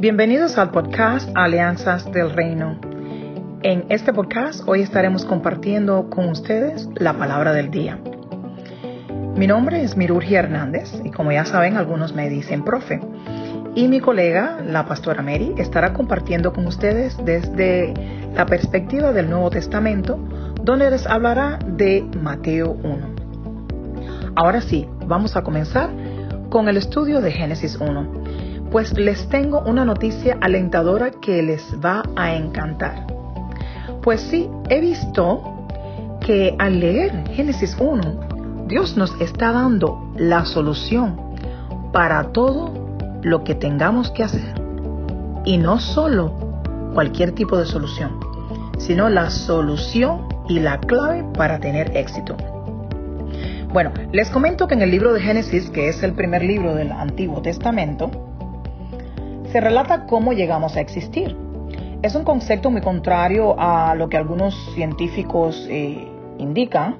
Bienvenidos al podcast Alianzas del Reino. En este podcast hoy estaremos compartiendo con ustedes la palabra del día. Mi nombre es Mirurgi Hernández y como ya saben algunos me dicen profe. Y mi colega, la pastora Mary, estará compartiendo con ustedes desde la perspectiva del Nuevo Testamento, donde les hablará de Mateo 1. Ahora sí, vamos a comenzar con el estudio de Génesis 1 pues les tengo una noticia alentadora que les va a encantar. Pues sí, he visto que al leer Génesis 1, Dios nos está dando la solución para todo lo que tengamos que hacer. Y no solo cualquier tipo de solución, sino la solución y la clave para tener éxito. Bueno, les comento que en el libro de Génesis, que es el primer libro del Antiguo Testamento, se relata cómo llegamos a existir. Es un concepto muy contrario a lo que algunos científicos eh, indican,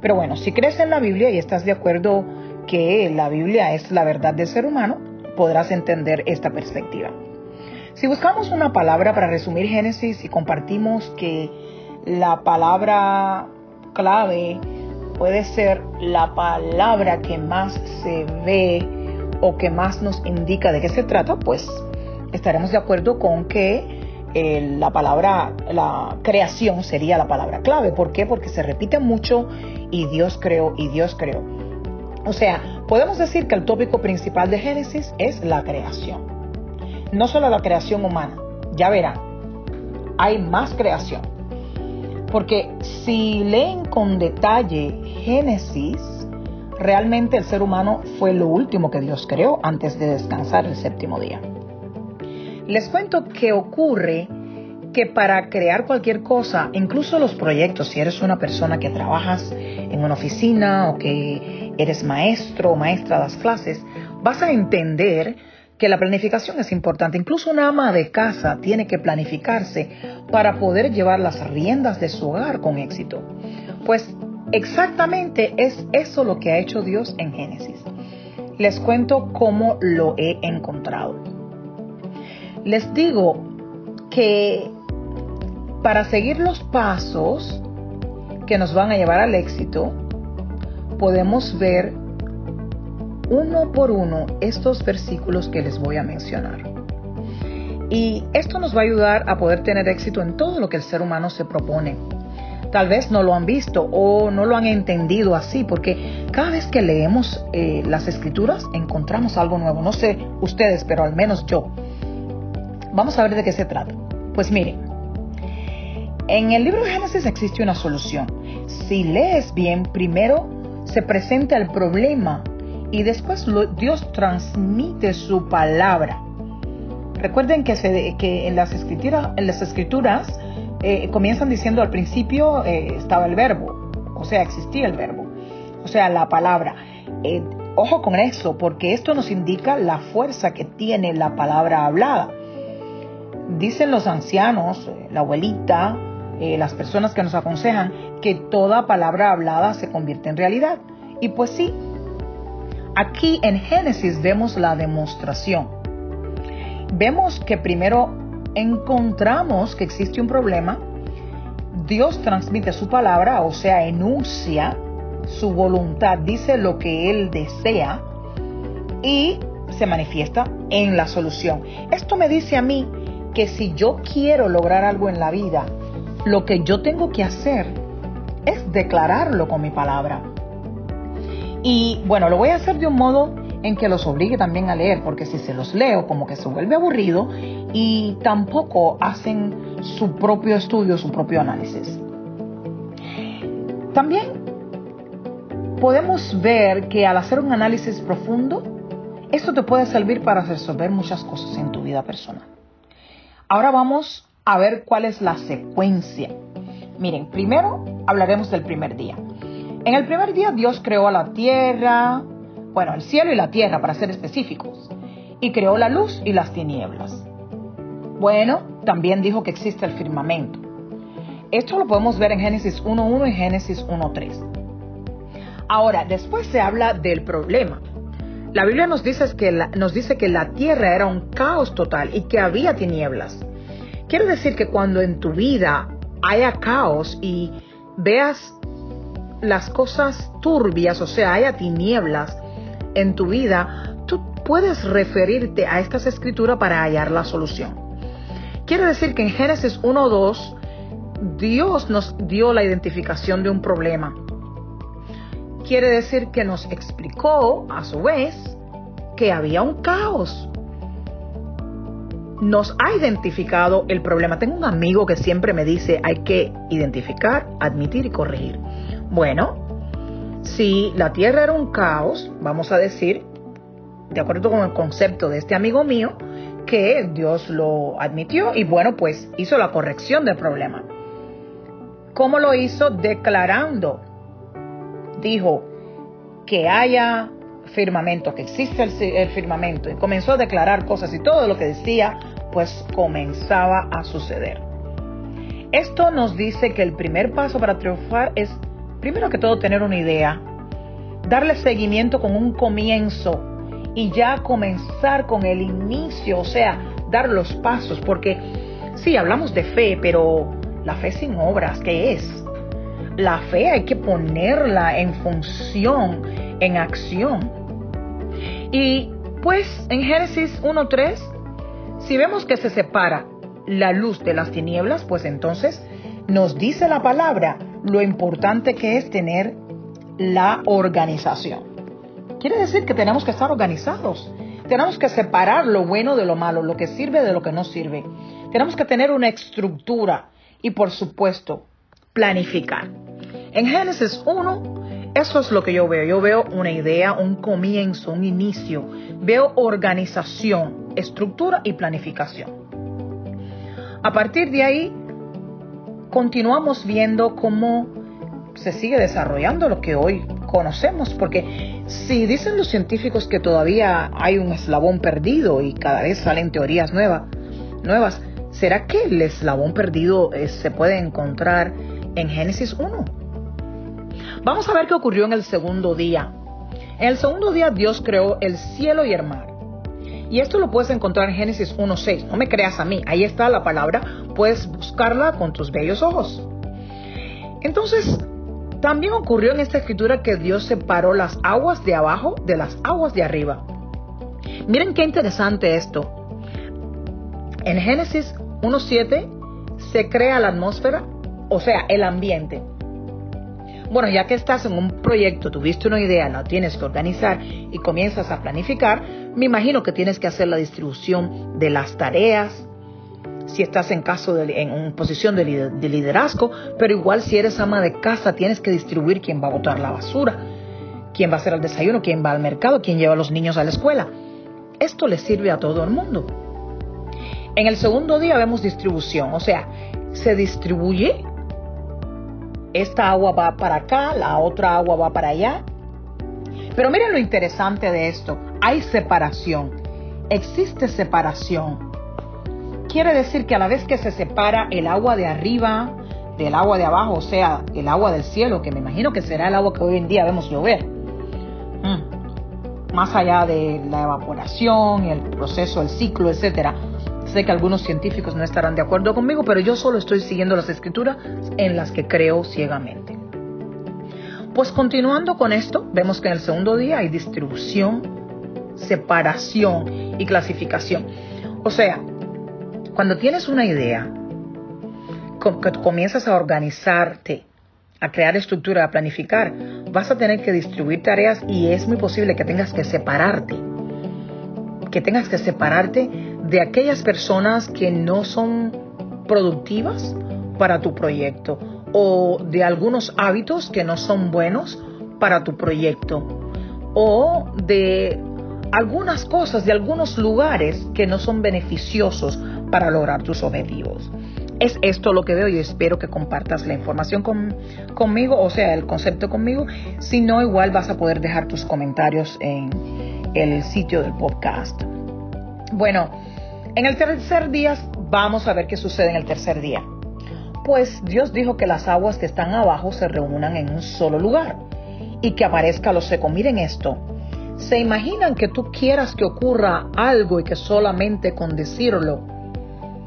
pero bueno, si crees en la Biblia y estás de acuerdo que la Biblia es la verdad del ser humano, podrás entender esta perspectiva. Si buscamos una palabra para resumir Génesis y compartimos que la palabra clave puede ser la palabra que más se ve o que más nos indica de qué se trata, pues estaremos de acuerdo con que eh, la palabra, la creación sería la palabra clave. ¿Por qué? Porque se repite mucho y Dios creó y Dios creó. O sea, podemos decir que el tópico principal de Génesis es la creación. No solo la creación humana, ya verán, hay más creación. Porque si leen con detalle Génesis, realmente el ser humano fue lo último que Dios creó antes de descansar el séptimo día. Les cuento que ocurre que para crear cualquier cosa, incluso los proyectos, si eres una persona que trabajas en una oficina o que eres maestro o maestra de las clases, vas a entender que la planificación es importante. Incluso una ama de casa tiene que planificarse para poder llevar las riendas de su hogar con éxito. Pues exactamente es eso lo que ha hecho Dios en Génesis. Les cuento cómo lo he encontrado. Les digo que para seguir los pasos que nos van a llevar al éxito, podemos ver uno por uno estos versículos que les voy a mencionar. Y esto nos va a ayudar a poder tener éxito en todo lo que el ser humano se propone. Tal vez no lo han visto o no lo han entendido así, porque cada vez que leemos eh, las escrituras encontramos algo nuevo. No sé ustedes, pero al menos yo. Vamos a ver de qué se trata. Pues miren, en el libro de Génesis existe una solución. Si lees bien, primero se presenta el problema y después Dios transmite su palabra. Recuerden que, en, las escrituras, eh, comienzan diciendo al principio eh, estaba el verbo, o sea, existía el verbo, o sea, la palabra. Eh, ojo con eso, porque esto nos indica la fuerza que tiene la palabra hablada dicen los ancianos, eh, la abuelita, eh, las personas que nos aconsejan, que toda palabra hablada se convierte en realidad. Y pues sí, aquí en Génesis vemos la demostración. Vemos que primero encontramos que existe un problema, Dios transmite su palabra, o sea, enuncia su voluntad, dice lo que Él desea y se manifiesta en la solución. Esto me dice a mí que si yo quiero lograr algo en la vida, lo que yo tengo que hacer es declararlo con mi palabra. Y bueno, lo voy a hacer de un modo en que los obligue también a leer, porque si se los leo como que se vuelve aburrido y tampoco hacen su propio estudio, su propio análisis. También podemos ver que al hacer un análisis profundo, esto te puede servir para resolver muchas cosas en tu vida personal. Ahora vamos a ver cuál es la secuencia. Miren, primero hablaremos del primer día. En el primer día Dios creó a la tierra, bueno, el cielo y la tierra para ser específicos, y creó la luz y las tinieblas. Bueno, también dijo que existe el firmamento. Esto lo podemos ver en Génesis 1.1 y Génesis 1.3. Ahora, después se habla del problema. La Biblia nos dice, que la, nos dice que la tierra era un caos total y que había tinieblas. Quiere decir que cuando en tu vida haya caos y veas las cosas turbias, o sea, haya tinieblas en tu vida, tú puedes referirte a estas escrituras para hallar la solución. Quiere decir que en Génesis 1.2 Dios nos dio la identificación de un problema. Quiere decir que nos explicó, a su vez, que había un caos. Nos ha identificado el problema. Tengo un amigo que siempre me dice hay que identificar, admitir y corregir. Bueno, si la tierra era un caos, vamos a decir, de acuerdo con el concepto de este amigo mío, que Dios lo admitió y bueno, pues hizo la corrección del problema. ¿Cómo lo hizo? Declarando. Dijo que haya firmamento, que existe el, firmamento. Y comenzó a declarar cosas y todo lo que decía, pues comenzaba a suceder. Esto nos dice que el primer paso para triunfar es, primero que todo, tener una idea, darle seguimiento con un comienzo y ya comenzar con el inicio, o sea, dar los pasos, porque sí, hablamos de fe, pero la fe sin obras, ¿qué es? La fe hay que ponerla en función, en acción. Y pues en Génesis 1.3, si vemos que se separa la luz de las tinieblas, pues entonces nos dice la palabra lo importante que es tener la organización. Quiere decir que tenemos que estar organizados. Tenemos que separar lo bueno de lo malo, lo que sirve de lo que no sirve. Tenemos que tener una estructura y por supuesto planificar. En Génesis 1, eso es lo que yo veo. Yo veo una idea, un comienzo, un inicio. Veo organización, estructura y planificación. A partir de ahí, continuamos viendo cómo se sigue desarrollando lo que hoy conocemos, porque si dicen los científicos que todavía hay un eslabón perdido y cada vez salen teorías nuevas, nuevas, ¿será que el eslabón perdido eh, se puede encontrar en Génesis 1? Vamos a ver qué ocurrió en el segundo día. En el segundo día Dios creó el cielo y el mar. Y esto lo puedes encontrar en Génesis 1.6. No me creas a mí, ahí está la palabra, puedes buscarla con tus bellos ojos. Entonces, también ocurrió en esta escritura que Dios separó las aguas de abajo de las aguas de arriba. Miren qué interesante esto. En Génesis 1.7 se crea la atmósfera, o sea, el ambiente. Bueno, ya que estás en un proyecto, tuviste una idea, la tienes que organizar y comienzas a planificar, me imagino que tienes que hacer la distribución de las tareas, si estás en caso de, en posición de, liderazgo, pero igual si eres ama de casa tienes que distribuir quién va a botar la basura, quién va a hacer el desayuno, quién va al mercado, quién lleva a los niños a la escuela. Esto le sirve a todo el mundo. En el segundo día vemos distribución, o sea, se distribuye, esta agua va para acá, la otra agua va para allá. Pero miren lo interesante de esto, hay separación, existe separación Quiere decir que a la vez que se separa el agua de arriba del agua de abajo, o sea, el agua del cielo, que me imagino que será el agua que hoy en día vemos llover, mm. más allá de la evaporación, el proceso, el ciclo, etcétera. Sé que algunos científicos no estarán de acuerdo conmigo, pero yo solo estoy siguiendo las escrituras en las que creo ciegamente. Pues continuando con esto, vemos que en el segundo día hay distribución, separación y clasificación. O sea, cuando tienes una idea, que comienzas a organizarte, a crear estructura, a planificar, vas a tener que distribuir tareas y es muy posible que tengas que separarte, que tengas que separarte de aquellas personas que no son productivas para tu proyecto o de algunos hábitos que no son buenos para tu proyecto o de algunas cosas, de algunos lugares que no son beneficiosos para lograr tus objetivos. Es esto lo que veo y espero que compartas la información conmigo, o sea, el concepto conmigo. Si no, igual vas a poder dejar tus comentarios en el sitio del podcast. Bueno, en el tercer día vamos a ver qué sucede en el tercer día. Pues Dios dijo que las aguas que están abajo se reúnan en un solo lugar y que aparezca lo seco. Miren esto, ¿Se imaginan que tú quieras que ocurra algo y que solamente con decirlo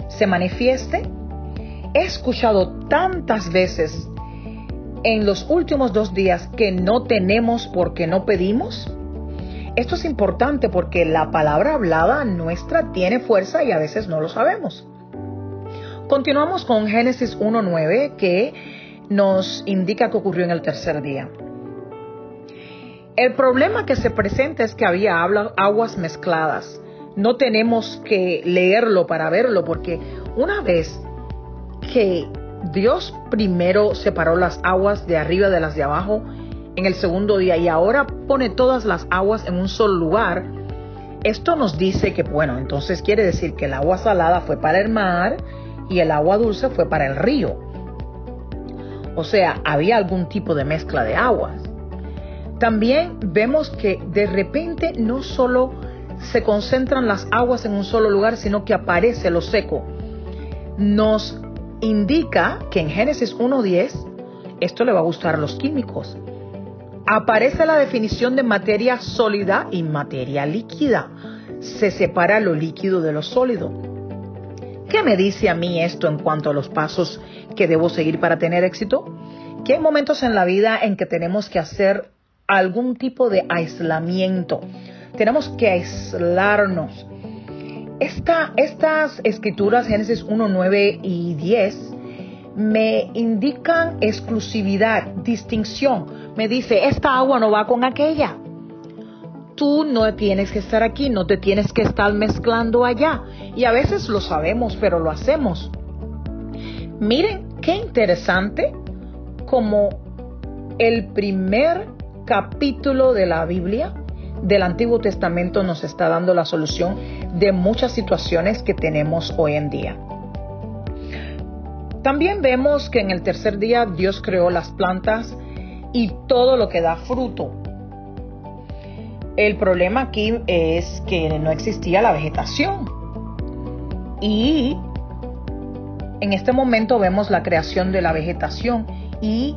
se manifieste? He escuchado tantas veces en los últimos dos días que no tenemos porque no pedimos. Esto es importante porque la palabra hablada nuestra tiene fuerza y a veces no lo sabemos. Continuamos con Génesis 1.9 que nos indica que ocurrió en el tercer día. El problema que se presenta es que había aguas mezcladas. No tenemos que leerlo para verlo porque una vez que Dios primero separó las aguas de arriba de las de abajo en el segundo día y ahora pone todas las aguas en un solo lugar, esto nos dice que, bueno, entonces quiere decir que el agua salada fue para el mar y el agua dulce fue para el río. O sea, había algún tipo de mezcla de aguas. También vemos que de repente no solo se concentran las aguas en un solo lugar, sino que aparece lo seco. Nos indica que en Génesis 1.10, esto le va a gustar a los químicos, aparece la definición de materia sólida y materia líquida. Se separa lo líquido de lo sólido. ¿Qué me dice a mí esto en cuanto a los pasos que debo seguir para tener éxito? Que hay momentos en la vida en que tenemos que hacer algún tipo de aislamiento. Tenemos que aislarnos estas escrituras, Génesis 1, 9 y 10, me indican exclusividad, distinción. Me dice, esta agua no va con aquella. Tú no tienes que estar aquí, no te tienes que estar mezclando allá. Y a veces lo sabemos, pero lo hacemos. Miren qué interesante como el primer capítulo de la Biblia del Antiguo Testamento nos está dando la solución de muchas situaciones que tenemos hoy en día. También vemos que en el tercer día Dios creó las plantas y todo lo que da fruto. El problema aquí es que no existía la vegetación. Y en este momento vemos la creación de la vegetación y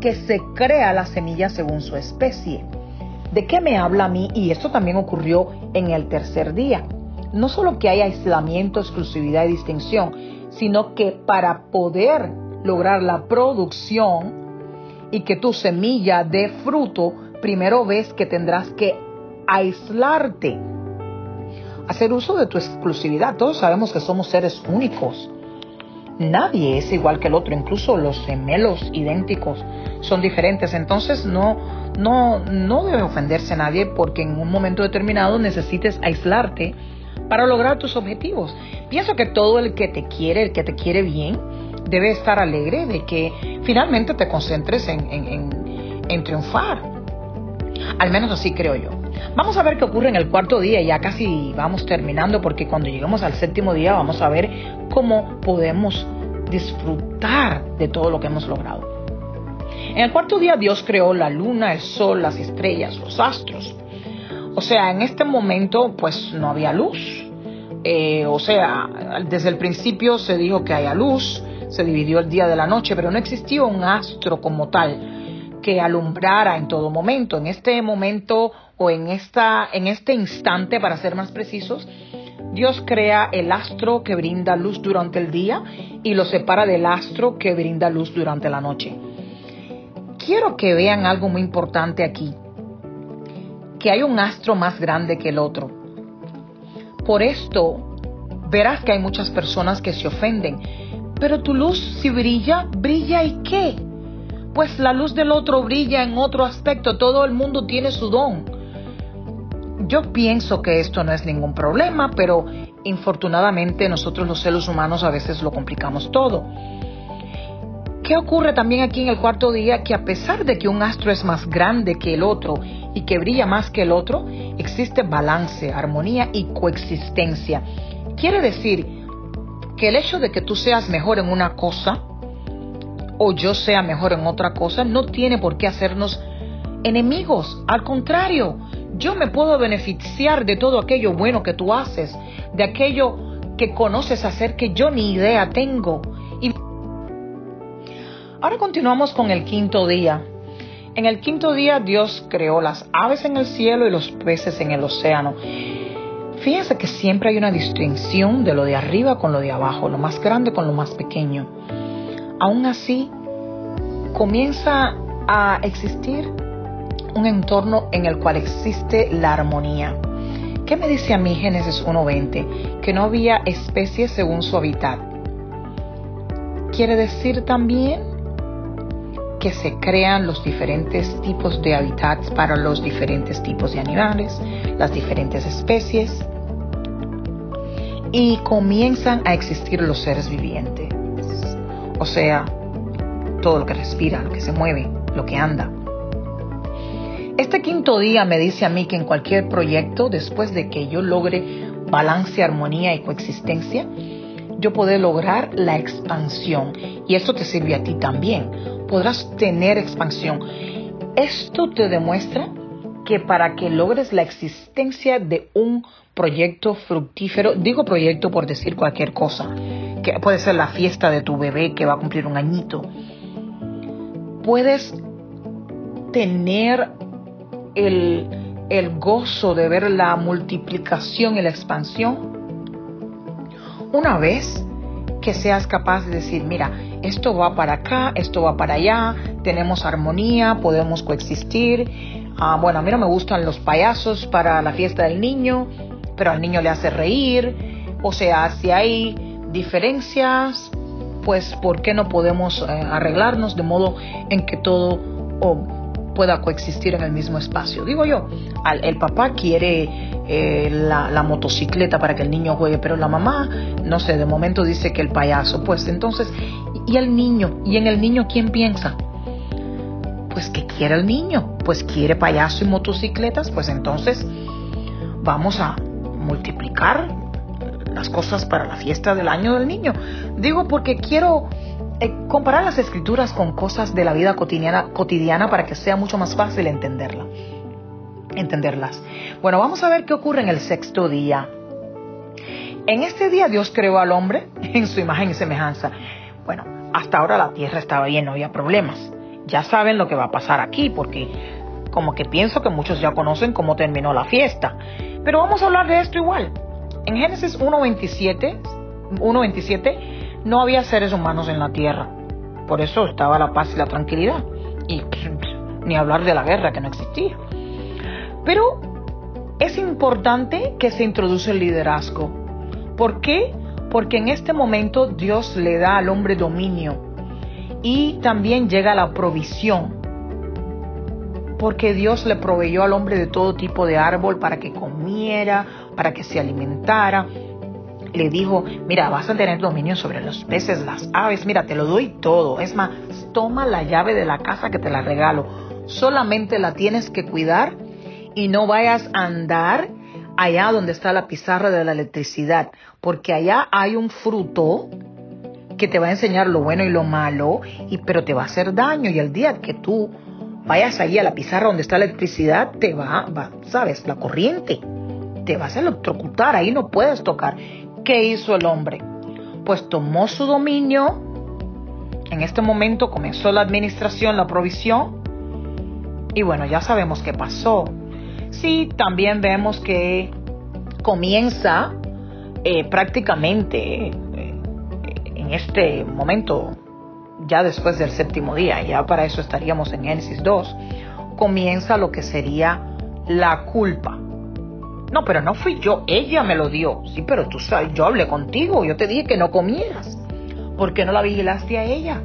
que se crea la semilla según su especie. ¿De qué me habla a mí? Y esto también ocurrió en el tercer día. No solo que hay aislamiento, exclusividad y distinción, sino que para poder lograr la producción y que tu semilla dé fruto, primero ves que tendrás que aislarte, hacer uso de tu exclusividad. Todos sabemos que somos seres únicos. Nadie es igual que el otro, incluso los gemelos idénticos son diferentes. Entonces no, no, no debe ofenderse a nadie porque en un momento determinado necesites aislarte para lograr tus objetivos. Pienso que todo el que te quiere, el que te quiere bien, debe estar alegre de que finalmente te concentres en, en, triunfar. Al menos así creo yo. Vamos a ver qué ocurre en el cuarto día, ya casi vamos terminando porque cuando lleguemos al séptimo día vamos a ver cómo podemos disfrutar de todo lo que hemos logrado. En el cuarto día Dios creó la luna, el sol, las estrellas, los astros. O sea, en este momento pues no había luz. Eh, o sea, desde el principio se dijo que haya luz, se dividió el día de la noche, pero no existía un astro como tal que alumbrara en todo momento. En este momento o en, esta, en este instante, para ser más precisos, Dios crea el astro que brinda luz durante el día y lo separa del astro que brinda luz durante la noche quiero que vean algo muy importante aquí, que hay un astro más grande que el otro. Por esto, verás que hay muchas personas que se ofenden, pero tu luz si brilla, brilla y qué? Pues la luz del otro brilla en otro aspecto, todo el mundo tiene su don. Yo pienso que esto no es ningún problema, pero infortunadamente nosotros los seres humanos a veces lo complicamos todo. ¿Qué ocurre también aquí en el cuarto día? Que a pesar de que un astro es más grande que el otro y que brilla más que el otro, existe balance, armonía y coexistencia. Quiere decir que el hecho de que tú seas mejor en una cosa o yo sea mejor en otra cosa no tiene por qué hacernos enemigos. Al contrario, yo me puedo beneficiar de todo aquello bueno que tú haces, de aquello que conoces hacer que yo ni idea tengo. Ahora continuamos con el quinto día. En el quinto día Dios creó las aves en el cielo y los peces en el océano. Fíjense que siempre hay una distinción de lo de arriba con lo de abajo, lo más grande con lo más pequeño. Aún así, comienza a existir un entorno en el cual existe la armonía. ¿Qué me dice a mí Génesis 1.20? Que no había especies según su hábitat. Quiere decir también que se crean los diferentes tipos de hábitats para los diferentes tipos de animales, las diferentes especies, y comienzan a existir los seres vivientes. O sea, todo lo que respira, lo que se mueve, lo que anda. Este quinto día me dice a mí que en cualquier proyecto, después de que yo logre balance, armonía y coexistencia, yo puedo lograr la expansión. Y esto te sirve a ti también podrás tener expansión. Esto te demuestra que para que logres la existencia de un proyecto fructífero, digo proyecto por decir cualquier cosa, que puede ser la fiesta de tu bebé que va a cumplir un añito, puedes tener el, el gozo de ver la multiplicación y la expansión una vez que seas capaz de decir, mira, esto va para acá, esto va para allá, tenemos armonía, podemos coexistir. Ah, bueno, a mí no me gustan los payasos para la fiesta del niño, pero al niño le hace reír. O sea, si hay diferencias, pues ¿por qué no podemos eh, arreglarnos de modo en que todo pueda coexistir en el mismo espacio? Digo yo, el papá quiere eh, la, la, motocicleta para que el niño juegue, pero la mamá, no sé, de momento dice que el payaso. Pues entonces ¿Y el niño? ¿Y en el niño quién piensa? Pues que quiere el niño, pues quiere payaso y motocicletas, pues entonces vamos a multiplicar las cosas para la fiesta del año del niño. Digo porque quiero eh, comparar las escrituras con cosas de la vida cotidiana, cotidiana para que sea mucho más fácil entenderla, entenderlas. Bueno, vamos a ver qué ocurre en el sexto día. En este día Dios creó al hombre en su imagen y semejanza. Bueno, hasta ahora la tierra estaba bien, no había problemas. Ya saben lo que va a pasar aquí, porque como que pienso que muchos ya conocen cómo terminó la fiesta. Pero vamos a hablar de esto igual. En Génesis 1.27, 1.27 no había seres humanos en la tierra. Por eso estaba la paz y la tranquilidad. Y ni hablar de la guerra que no existía. Pero es importante que se introduce el liderazgo. ¿Por qué? porque en este momento Dios le da al hombre dominio y también llega la provisión, porque Dios le proveyó al hombre de todo tipo de árbol para que comiera, para que se alimentara. Le dijo, mira, vas a tener dominio sobre los peces, las aves, mira, te lo doy todo. Es más, toma la llave de la casa que te la regalo. Solamente la tienes que cuidar y no vayas a andar allá donde está la pizarra de la electricidad, porque allá hay un fruto que te va a enseñar lo bueno y lo malo, y, pero te va a hacer daño y el día que tú vayas allí a la pizarra donde está la electricidad, te va, va, sabes, la corriente, te vas a electrocutar, ahí no puedes tocar. ¿Qué hizo el hombre? Pues tomó su dominio, en este momento comenzó la administración, la provisión, y bueno, ya sabemos qué pasó Sí, también vemos que comienza eh, prácticamente eh, en este momento, ya después del séptimo día, ya para eso estaríamos en Génesis 2, comienza lo que sería la culpa. No, pero no fui yo, ella me lo dio. Sí, pero tú sabes, yo hablé contigo, yo te dije que no comieras. ¿Por qué no la vigilaste a ella?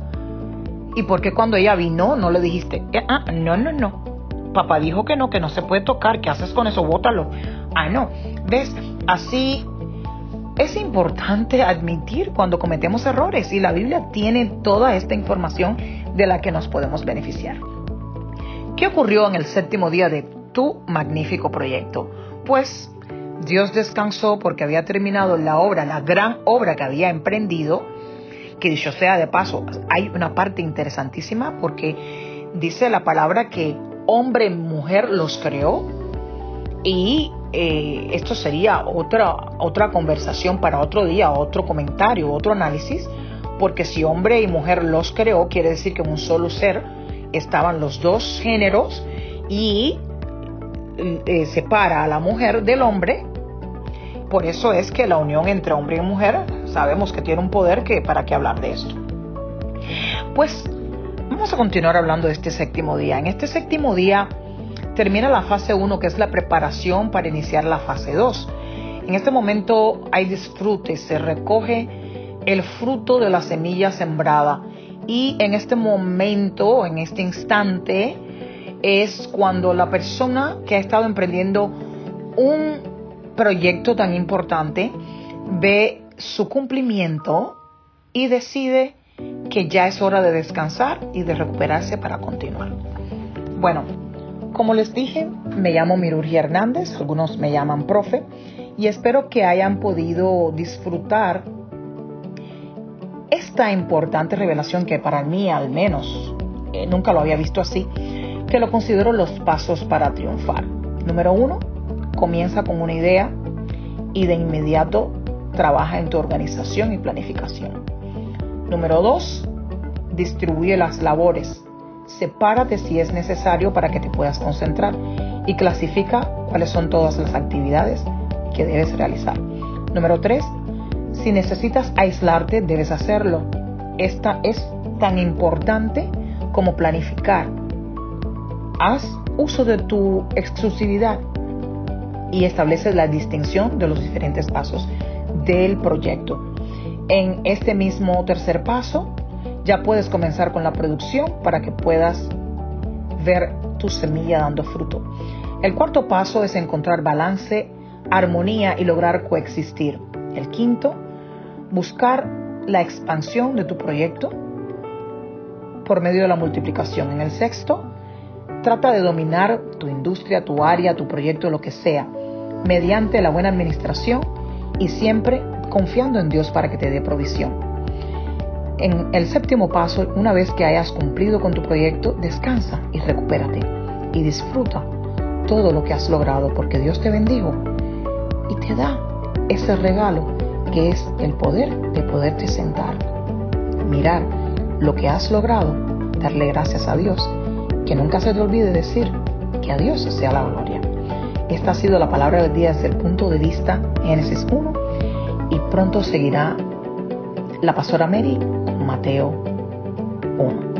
¿Y por qué cuando ella vino no le dijiste, ah, no, no, no, Papá dijo que no, que no se puede tocar. ¿Qué haces con eso? Bótalo. Ah, no. ¿Ves? Así es importante admitir cuando cometemos errores y la Biblia tiene toda esta información de la que nos podemos beneficiar. ¿Qué ocurrió en el séptimo día de tu magnífico proyecto? Pues Dios descansó porque había terminado la obra, la gran obra que había emprendido, que dicho sea de paso, hay una parte interesantísima porque dice la palabra que hombre y mujer los creó y eh, esto sería otra, otra conversación para otro día, otro comentario, otro análisis, porque si hombre y mujer los creó, quiere decir que un solo ser estaban los dos géneros y eh, separa a la mujer del hombre. Por eso es que la unión entre hombre y mujer sabemos que tiene un poder que para qué hablar de esto. Pues vamos a continuar hablando de este séptimo día. En este séptimo día termina la fase 1 que es la preparación para iniciar la fase 2. En este momento hay disfrute, se recoge el fruto de la semilla sembrada y en este momento, en este instante, es cuando la persona que ha estado emprendiendo un proyecto tan importante ve su cumplimiento y decide que ya es hora de descansar y de recuperarse para continuar. Bueno, como les dije, me llamo Mirurgia Hernández, algunos me llaman profe, y espero que hayan podido disfrutar esta importante revelación que para mí al menos eh, nunca lo había visto así, que lo considero los pasos para triunfar. Número uno, comienza con una idea y de inmediato trabaja en tu organización y planificación. Número dos, distribuye las labores. Sepárate si es necesario para que te puedas concentrar y clasifica cuáles son todas las actividades que debes realizar. Número tres, si necesitas aislarte, debes hacerlo. Esta es tan importante como planificar. Haz uso de tu exclusividad y establece la distinción de los diferentes pasos del proyecto. En este mismo tercer paso, ya puedes comenzar con la producción para que puedas ver tu semilla dando fruto. El cuarto paso es encontrar balance, armonía y lograr coexistir. El quinto, buscar la expansión de tu proyecto por medio de la multiplicación. En el sexto, trata de dominar tu industria, tu área, tu proyecto, lo que sea, mediante la buena administración y siempre confiando en Dios para que te dé provisión. En el séptimo paso, una vez que hayas cumplido con tu proyecto, descansa y recupérate y disfruta todo lo que has logrado porque Dios te bendijo y te da ese regalo que es el poder de poderte sentar, mirar lo que has logrado, darle gracias a Dios, que nunca se te olvide decir que a Dios sea la gloria. Esta ha sido la palabra del día desde el punto de vista Génesis 1 y pronto seguirá la pastora Mary con Mateo 1.